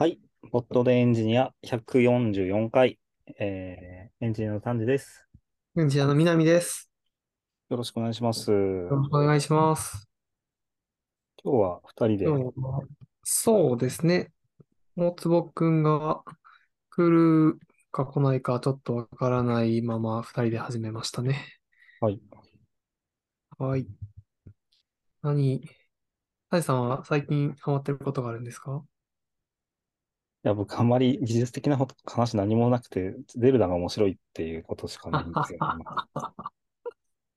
はい。ボットでエンジニア144回、えー、エンジニアの丹治です。エンジニアの南です。よろしくお願いします。よろ今しくお願いします。日は2人で、今日は、そうですね。大坪くんが来るか来ないかちょっとわからないまま二人で始めましたね。はい。はい。何、谷さんは最近ハマってることがあるんですか？いや、僕あんまり技術的な話何もなくて、ゼルダが面白いっていうことしかないんですよ ね。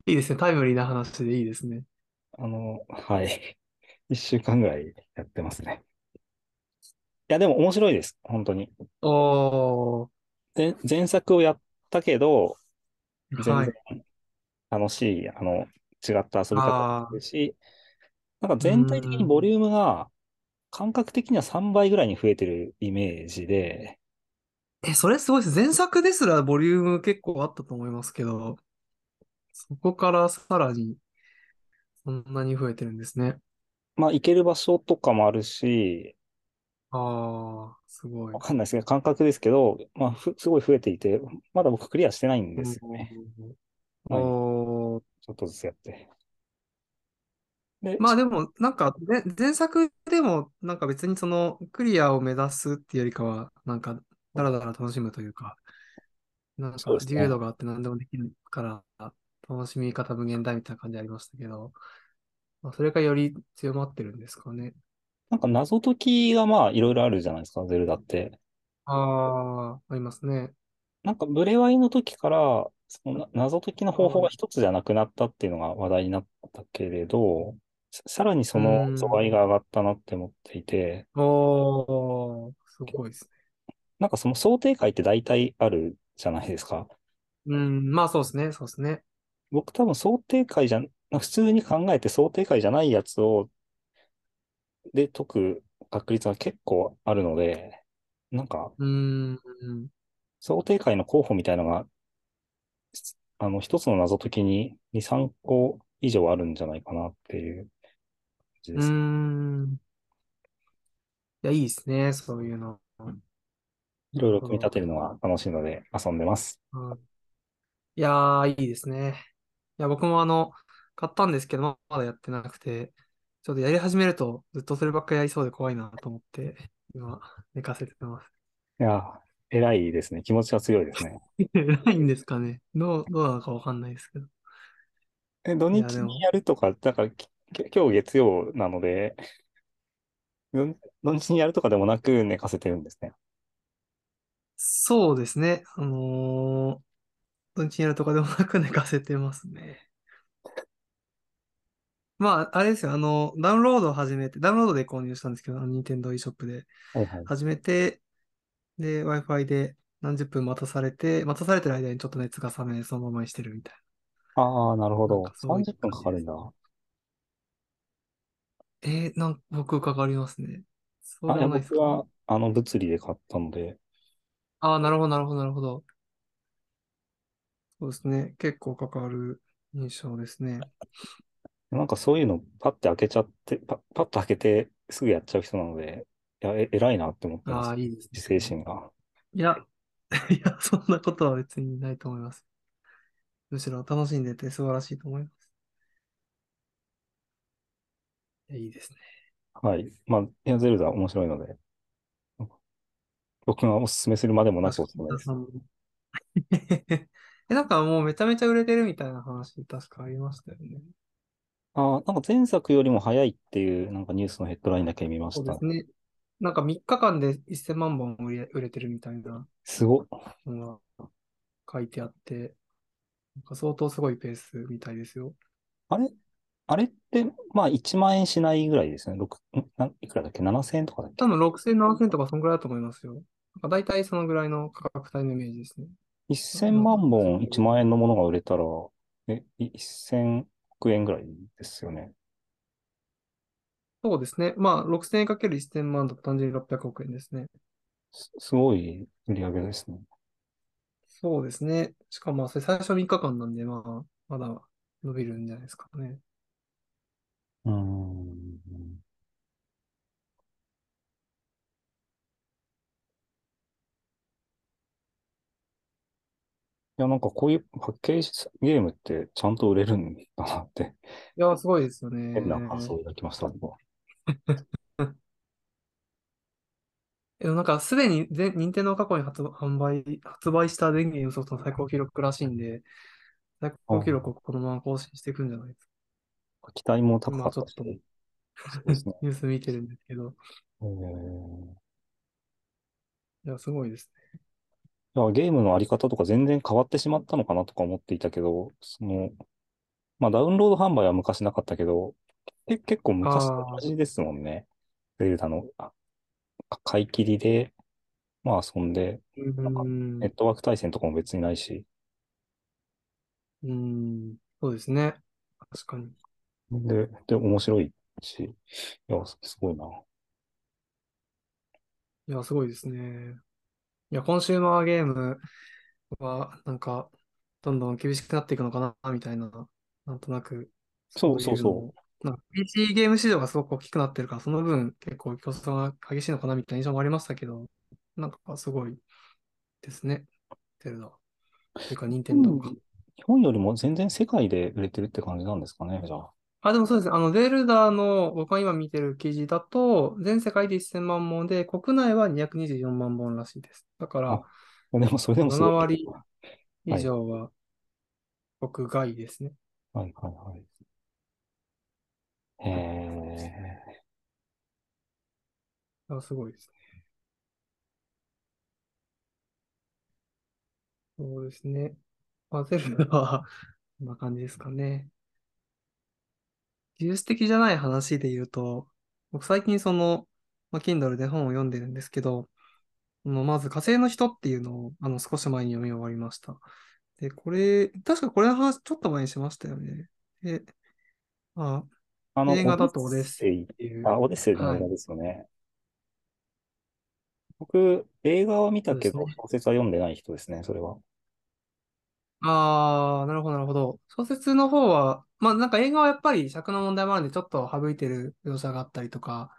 いいですね。タイムリーな話でいいですね。あの、はい。1週間ぐらいやってますね。いや、でも面白いです。本当に。おー、で、前作をやったけど、全はい。然楽しい、あの、違った遊び方あをするし、なんか全体的にボリュームが感覚的には3倍ぐらいに増えてるイメージで、え、それすごいです。前作ですらボリューム結構あったと思いますけど、そこからさらにそんなに増えてるんですね。まあ行ける場所とかもあるし、ああ、すごいわ。かんないですけど、感覚ですけど、まあふすごい増えていて、まだ僕クリアしてないんですよね。うんはい。ちょっとずつやって。で、まあでも、なんか、ね、前作でも、なんか別にその、クリアを目指すっていうよりかは、なんか、だらだら楽しむというか、なんか自由度があって何でもできるから、楽しみ方無限大みたいな感じありましたけど、まあ、それがより強まってるんですかね。なんか謎解きがまあいろいろあるじゃないですか、ゼルダって。ああ、ありますね。なんかブレワイの時から、そのな謎解きの方法が一つじゃなくなったっていうのが話題になったけれど、ささらにその度合いが上がったなって思っていて、おー、すごいですね。なんかその想定回って大体あるじゃないですか。うん、まあそうですね、そうですね。僕多分想定回じゃ、普通に考えて想定回じゃないやつを、で解く確率が結構あるので、なんかうん、想定回の候補みたいのが、あの、一つの謎解きに2、3個以上あるんじゃないかなっていう感じでうす。ん。いや、いいですね、そういうの。いろいろ組み立てるのが楽しいので遊んでます。うんいやー、いいですね。いや、僕もあの、買ったんですけど、ままだやってなくて、ちょっとやり始めると、ずっとそればっかりやりそうで怖いなと思って、今、寝かせてます。いや、偉いですね。気持ちが強いですね。ないんですかね。どう、どうなのかわかんないですけど。え、土日にやるとか、だから今日月曜なので、土土日にやるとかでもなく寝かせてるんですね。そうですね。あのー、土日にやるとかでもなく寝かせてますね。まあ、あれですよ。あの、ダウンロードを始めて、ダウンロードで購入したんですけど、あの、任天堂 eShop ではいはい。始めて、で、Wi-Fi で何十分待たされて、待たされてる間にちょっと熱が冷め、そのままにしてるみたいああ、なるほどなんか。そういう30分かかるんだ。な。えー、なん僕かかりますね。そうあ、でもないですか？僕は、あの、物理で買ったので、ああ、なるほど、なるほど、なるほど。そうですね。結構かかる印象ですね。なんかそういうのパッて開けちゃって、パパッと開けてすぐやっちゃう人なので、いや、え、偉いなって思ってます。ああ、いいですね。自制心が。いや、いや、そんなことは別にないと思います。むしろ楽しんでて素晴らしいと思います。いや、いいですね。はい。まあ、いや、ゼルダ面白いので、僕がおすすめするまでもなくおすすめです。え、なんかもうめちゃめちゃ売れてるみたいな話確かありましたよね。あーなんか前作よりも早いっていう、なんかニュースのヘッドラインだけ見ましたそうです。ね。なんか3日間で1000万本売れ売れてるみたいなすごっ。書いてあって、なんか相当すごいペースみたいですよ。あれあれって、まあ1万円しないぐらいですね。ないくらだっけ ?7000 円とかだっけ？多分6000、7000とかそんぐらいだと思いますよ。なんか大体そのぐらいの価格帯のイメージですね。?1000 万本1万円のものが売れたら、え、1000億円ぐらいですよね。そうですね。まあ、6000円かける1000万だと単純に600億円ですね。すすごい売り上げですね。そうですね。しかも最初3日間なんで、まあ、まだ伸びるんじゃないですかね。うん。いや、なんかこういうパッケージゲームってちゃんと売れるんだなって、いや、すごいですよ変な感想をね。抱きました、僕は。え、なんか、すでに全、任天堂過去に発販売、発売した電源予測の最高記録らしいんで、最高記録をこのまま更新していくんじゃないですか。期待も高かったですね。ニュース見てるんですけど、えーいや、すごいですね。いやゲームのあり方とか全然変わってしまったのかなとか思っていたけど、その、まあダウンロード販売は昔なかったけど、け結構昔と同じですもんね。ゼルダのあ買い切りで、まあ遊んで、うなんかネットワーク対戦とかも別にないし、うーん、そうですね。確かに。で、で、面白いし、いや、すすごいな。いや、すごいですね。いや、コンシューマーゲームは、なんか、どんどん厳しくなっていくのかな、みたいな、なんとなく、そうそうそうなんか PC ゲーム市場がすごく大きくなってるから、その分結構競争が激しいのかな、みたいな印象もありましたけど、なんかすごいですね。ゼルダ。というか、任天堂か。日本よりも全然世界で売れてるって感じなんですかね、じゃあ。あ、でもそうですね。あの、ゼルダの、僕が今見てる記事だと、全世界で1000万本で、国内は224万本らしいです。だから、でもそれでもす7ごい。割はい以上は国外ですね。はいはいはい。へえ。あ、すごいですね。そうですね。まあ、ゼルダは、こんな感じですかね。技術的じゃない話で言うと、僕最近その、まあ、Kindle で本を読んでるんですけど、まず火星の人っていうのをあの少し前に読み終わりました。で、これ、確かこれの話ちょっと前にしましたよね。で、あ、あの、映画だとオデッセセイ。イっていう。あ、オデッセイの映画ですよね。僕、映画は見たけど、ね小説は読んでない人ですね、それは。ああ、なるほど、なるほど。小説の方は、まあなんか映画はやっぱり尺の問題もあるんで、ちょっと省いてる描写があったりとか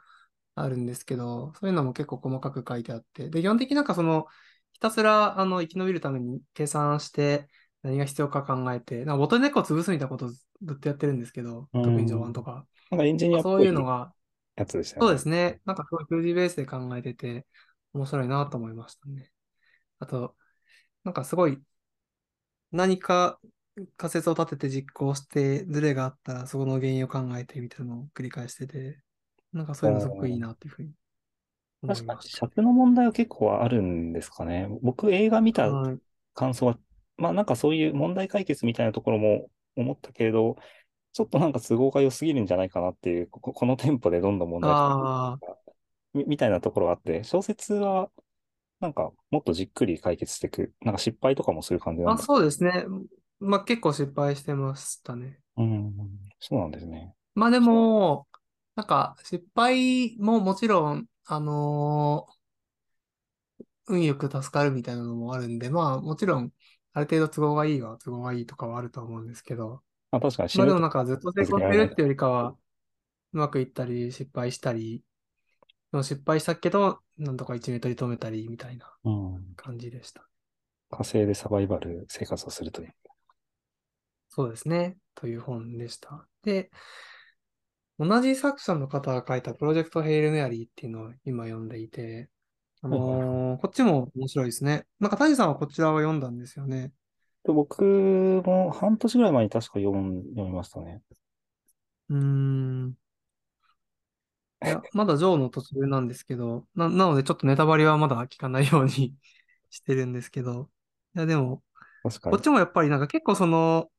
あるんですけど、そういうのも結構細かく書いてあって。で、基本的になんかその、ひたすらあの生き延びるために計算して何が必要か考えて、なんかボトルネックを潰すみたいなことをずっとやってるんですけど、うん特に序盤とか。なんかエンジニアっそうぽいいうのが、やつでしたよね。そうですね。なんかすごい数字ベースで考えてて、面白いなと思いましたね。あと、なんかすごい、何か仮説を立てて実行して、ズレがあったらそこの原因を考えてみたいなのを繰り返してて、なんかそういうのすごくいいなっていうふうに確かに。尺の問題は結構あるんですかね。僕、映画見たはい。感想は、まあなんかそういう問題解決みたいなところも思ったけれど、ちょっとなんか都合が良すぎるんじゃないかなっていう、ここのテンポでどんどん問題ああ、みみたいなところがあって、小説はなんかもっとじっくり解決していく、なんか失敗とかもする感じなんあ、だ。そうですね。まあ結構失敗してましたね。うん、そうなんですね。まあでも、なんか失敗ももちろん、あのー運よく助かるみたいなのもあるんで、まあもちろん、ある程度都合がいいは都合がいいとかはあると思うんですけど、まあ確かに死まあでもなんかずっと成功してるっていうよりかは、うまくいったり失敗したり、でも失敗したけど、なんとか一命取り留めたりみたいなうん、感じでした。火星でサバイバル生活をするという。そうですね。という本でした。で、同じ作者の方が書いたプロジェクトヘイルメアリーっていうのを今読んでいて、あのーこっちも面白いですね。なんか谷さんはこちらを読んだんですよね。で僕も半年ぐらい前に確か読みましたね。うーん。いや、まだジョーの途中なんですけど、な、なのでちょっとネタバレはまだ聞かないように してるんですけど、いや、でも、こっ。ちもやっぱりなんか結構その、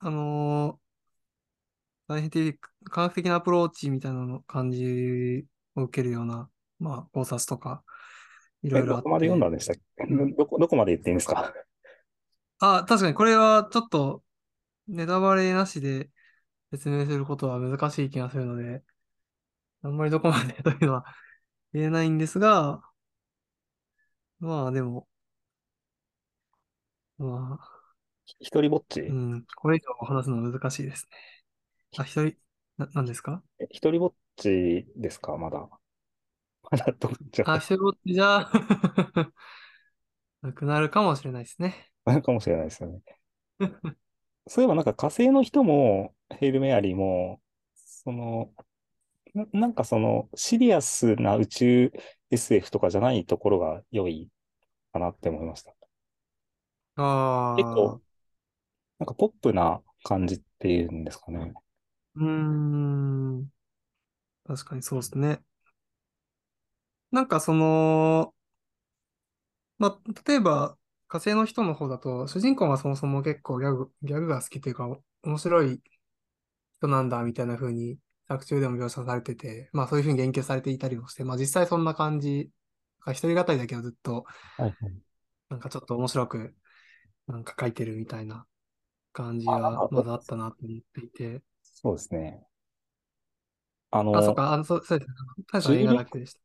あのーサイエンティフィック科学的なアプローチみたいなの感じを受けるような、まあ、考察とか、いろえ、いろあっどこまで読んだんて。でしたっけ？どどこ、どこまで言っていいんですか？あ、確かにこれはちょっとネタバレなしで説明することは難しい気がするので、あんまりどこまでというのは 言えないんですが、まあでも、まあ、一人ぼっち？うん、これ以上話すのは難しいですね。あ、一人、な、何ですか？え一人ぼっちですか？まだ。まだどっち？あ、一人ぼっちじゃ なくなるかもしれないですね。なのかもしれないですよね。そういえばなんか火星の人も、ヘイル・メアリーも、その、な、なんかその、シリアスな宇宙 SF とかじゃないところが良いかなって思いました。結構、ああ、なんかポップな感じっていうんですかね。うーん。確かにそうですね。なんかその、まあ、例えば火星の人の方だと、主人公がそもそも結構ギャグ、ギャグが好きというか、面白い人なんだみたいな風に作中でも描写されてて、まあそういう風に言及されていたりもして、まあ実際そんな感じ、一人語りだけどずっと、はいはい。なんかちょっと面白く、なんか書いてるみたいな感じあ、なんはまか、だあったなと思っていて、そうですね。ああ、そっの、か、あの、そう、そうですね。大さん映重力、画だけでした。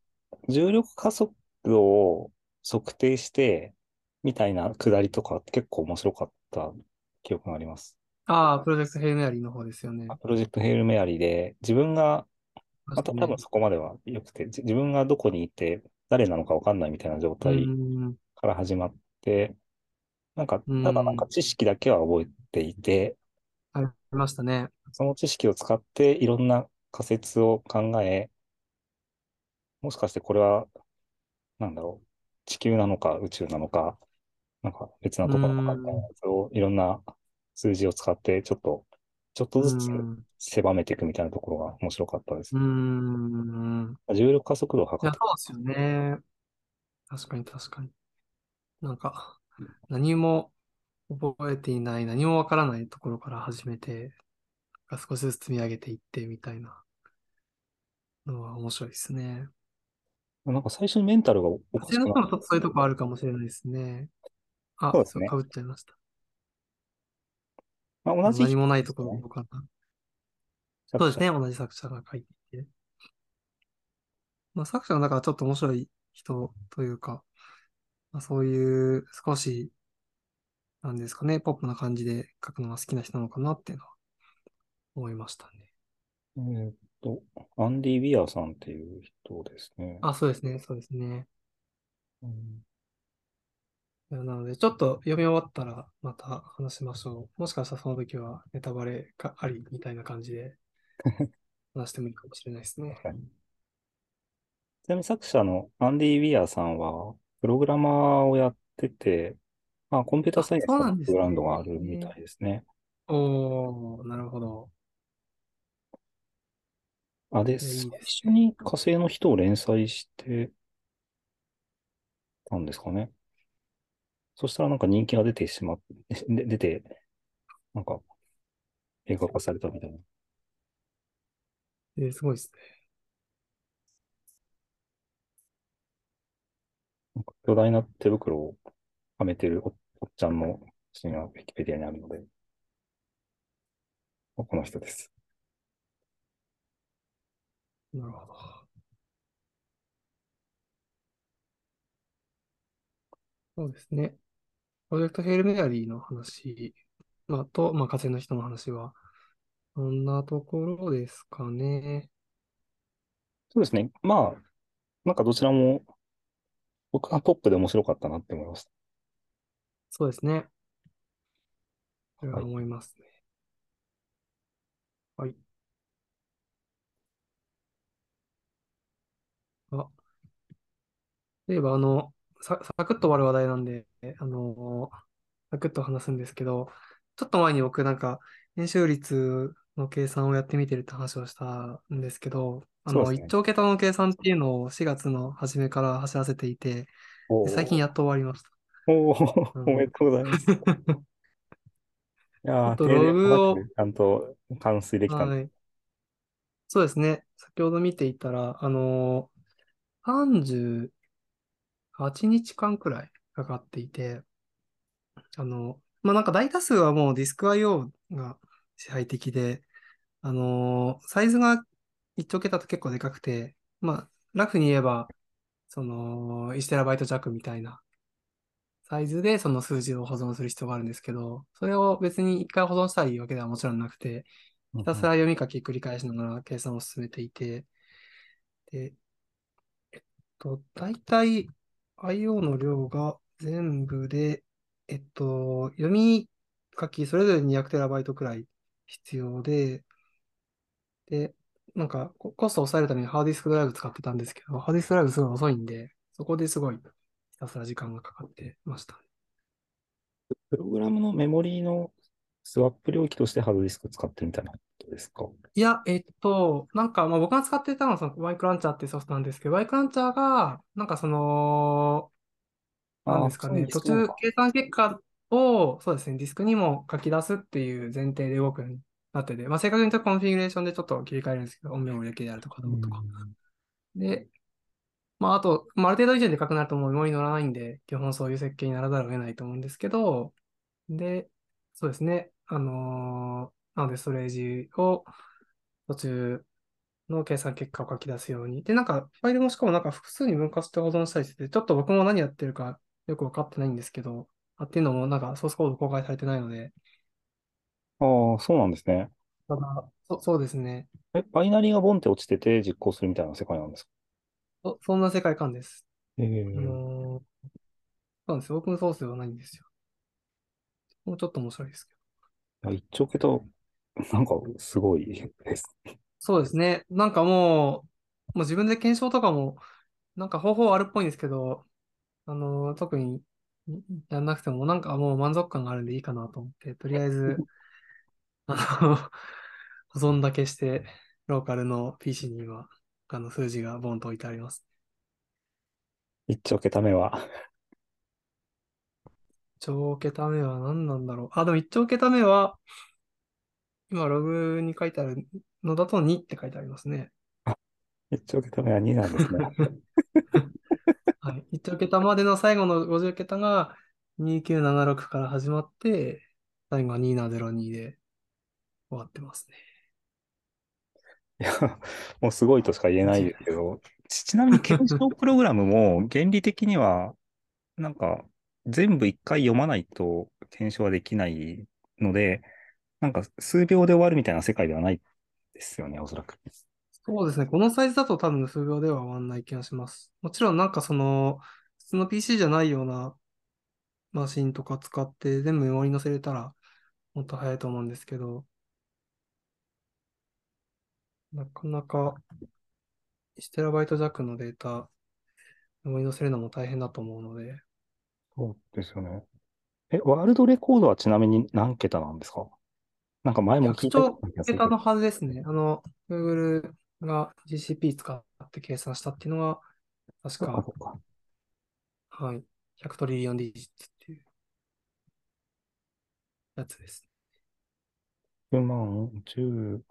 重力加速度を測定して、みたいな下りとか結構面白かった記憶があります。ああ、プロジェクトヘイメアリーの方ですよね。プロジェクトヘイルメアリーで、自分が、また多分。そこまでは良くて、じ自分がどこにいて、誰なのかわかんないみたいな状態ん、から始まって、なんか、ただなんかん、知識だけは覚えていて、ありましたね。その知識を使っていろんな仮説を考え、もしかしてこれは、なんだろう、地球なのか宇宙なのか、なんか別なところなのかみたいなん、やつをいろんな数字を使って、ちょっと、ちょっとずつん、狭めていくみたいなところが面白かったです。うーん。重力加速度を測ってた。そうですよね。確かに確かに。なんか、何も覚えていない、何もわからないところから始めて、少しずつ積み上げていってみたいなのは面白いですね。なんか最初にメンタルがおかしくなっ人もちょっとそういうとこあるかもしれないですね。あ、そう、ですね。かぶっちゃいました。まあ、同じ人何もないとこ。ろかな。そう。ですね。同じ作者が書いていて。まあ、作者の中はちょっと面白い人というか、まあ、そういう少し、なんですかね、ポップな感じで書くのが好きな人なのかなっていうのは思いましたね。えーっと、アンディ・ウィアーさんっていう人ですね。あ、そうですね、そうですね。うんなので、ちょっと読み終わったらまた話しましょう。もしかしたらその時はネタバレがありみたいな感じで 話してもいいかもしれないですね。ちなみに作者のアンディ・ウィアーさんは、プログラマーをやってて、まあ、コンピューターあ、サイエンスのバッそうなんですクグラウンドがあるみたね。いですね。おー、なるほど。あ、で、最。初に火星の人を連載してたんですかね。そしたらなんか人気が出てしまっ、で出て、なんか映画化されたみたいな。えーすごいですね。なんか巨大な手袋をはめてるお、おっちゃんの写真がウィキペディアにあるので、この人です。なるほど。そうですね。プロジェクトヘイルメアリーの話、まあ、と、まあ、火星の人の話は、そんなところですかね？そうですね。まあ、なんかどちらも僕はポップで面白かったなって思いましそうですね。それ。は思いますね。はい。あ、例えば、あの、さ、サクッと終わる話題なんで、あの、サクッと話すんですけど、ちょっと前に僕なんか、円周率の計算をやってみてるって話をしたんですけど、あの、そうですね。一兆桁の計算っていうのを4月の初めから走らせていて、で最近おー、やっと終わりました。おー、あおめの、でとうございます。いやー、ちょっと定年ログを、もなく、ちゃんと完遂できたんで。はい、そうですね。先ほど見ていたら、あの、38日間くらいかかっていて、あの、まあ、なんか大多数はもうディスク IO が支配的で、あのーサイズが一兆桁と結構でかくて、まあ、ラフに言えば、その、1テラバイト弱みたいなサイズでその数字を保存する必要があるんですけど、それを別に一回保存したいわけではもちろんなくて、ひたすら読み書き繰り返しながら計算を進めていて、で、えっと、大体 IO の量が全部でえっと、読み書き、それぞれ 200TB くらい必要で、で、なんかココストを抑えるためにハードディスクドライブ使ってたんですけど、ハードディスクドライブすごい遅いんで、そこですごいひたすら時間がかかってました。プログラムのメモリーのスワップ領域としてハードディスク使ってるみたいなことですか？いや、えっと、なんか、まあ、僕が使ってたのはそのバイクランチャーっていうソフトなんですけど、バイクランチャーが、なんかその、なんですかね、途。中計算結果を、そうですね、ディスクにも書き出すっていう前提で動くようになってて、まあ、正確に言うとコンフィギュレーションでちょっと切り替えるんですけど、音量を入れ替であるとかうどうとか。ん。で、まあ、あと、まあ、ある程度以上でかくなるともうメモリ乗らないんで、基本そういう設計にならざるを得ないと思うんですけど、で、そうですね、あのーなので、ストレージを途中の計算結果を書き出すように。で、なんか、ファイルもしかもなんか複数に分割して保存したりしてて、ちょっと僕も何やってるかよくわかってないんですけど、あっていうのもなんかソースコード公開されてないので、ああ、そうなんですね。ただ、そ、そうですね。え、バイナリーがボンって落ちてて実行するみたいな世界なんですか？そ、そんな世界観です。えあえのーそうなんですよ。オープンソースではないんですよ。もうちょっと面白いですけど。いや一丁桁、なんかすごいです。そうですね。なんかもう、もう自分で検証とかも、なんか方法あるっぽいんですけど、あのー特にんやんなくても、なんかもう満足感があるんでいいかなと思って、とりあえず、あの、保存だけして、ローカルの PC には、あの、数字がボンと置いてあります。一丁桁目は。一桁目は何なんだろう。あ、でも一丁桁目は、今ログに書いてあるのだと2って書いてありますね。一丁桁目は2なんですね。はい。一丁桁までの最後の50桁が2976から始まって、最後は2702で終わってますね。いや、もうすごいとしか言えないですけど、ちちなみに検証プログラムも原理的には、なんか全部一回読まないと検証はできないので、なんか数秒で終わるみたいな世界ではないですよね、おそらく。そうですね。このサイズだと多分数秒では終わんない気がします。もちろんなんかその、普通の PC じゃないようなマシンとか使って全部メモリに載せれたらもっと早いと思うんですけど、なかなか 1TB 弱のデータメモリに載せるのも大変だと思うので、そうですよね。え、ワールドレコードはちなみに何桁なんですか？なんか前も聞100いたよ。桁のはずですね。あの、Google が GCP 使って計算したっていうのは、確かか、か。はい、100トリリオンディジッツっていうやつです。10万、10、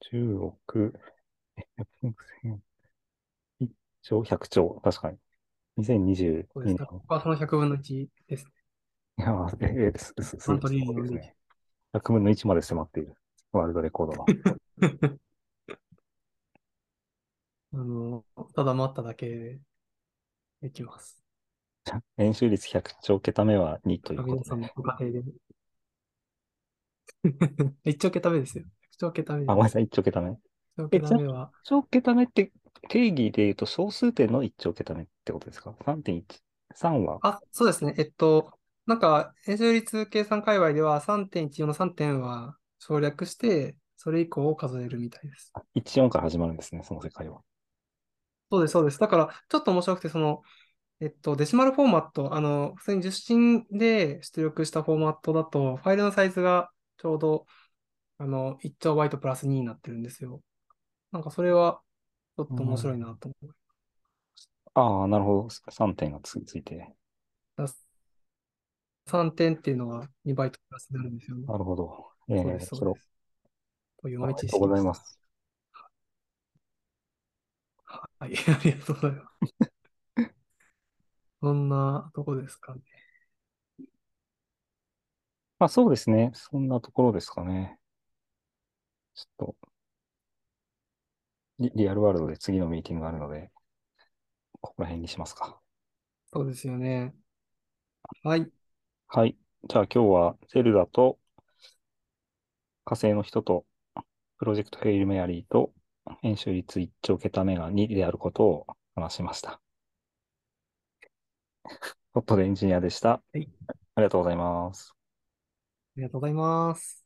10億、100千、1兆、100兆、確かに。2022そうですね。年。ここはその100分の1ですね。いや、え、え、す、す、すワントリリすオンディジッごいですね。100分の1まで迫っている。ワールドレコードの。ツ。あの、ただ待っただけでできます。円周率100兆桁目は2ということで。皆さんもご家庭で。1兆桁目ですよ。1兆桁目あ、ごめんなさい、1兆桁目。1兆え、桁目は、1兆桁目って定義で言うと小数点の1兆桁目ってことですか ?3.1。3は、あ、そうですね。えっと、なんか、円周率計算界隈では3.14の3点は省略して、それ以降を数えるみたいです。あ14から始まるんですね、その世界は。そうです、そうです。だから、ちょっと面白くて、その、えっと、デシマルフォーマット、あの、普通に受信で出力したフォーマットだと、ファイルのサイズがちょうど、あの、1兆バイトプラス2になってるんですよ。なんか、それは、ちょっと面白いなと思う。ああ、なるほど。3点がつついて。3点っていうのは2バイトプラスになるんですよね。なるほど。えそうです、ー、そうです。というあ豆知識りがとうござい。ます。はい、ありがとうございます。そんなとこですかね。まあそうですね。そんなところですかね。ちょっと、リ、リアルワールドで次のミーティングがあるので、ここら辺にしますか。そうですよね。はい。はい。じゃあ今日はゼルダと火星の人とプロジェクトヘイルメアリーと編集率1兆桁目が2であることを話しました。ホットでエンジニアでした。はいありがとうございます。ありがとうございます。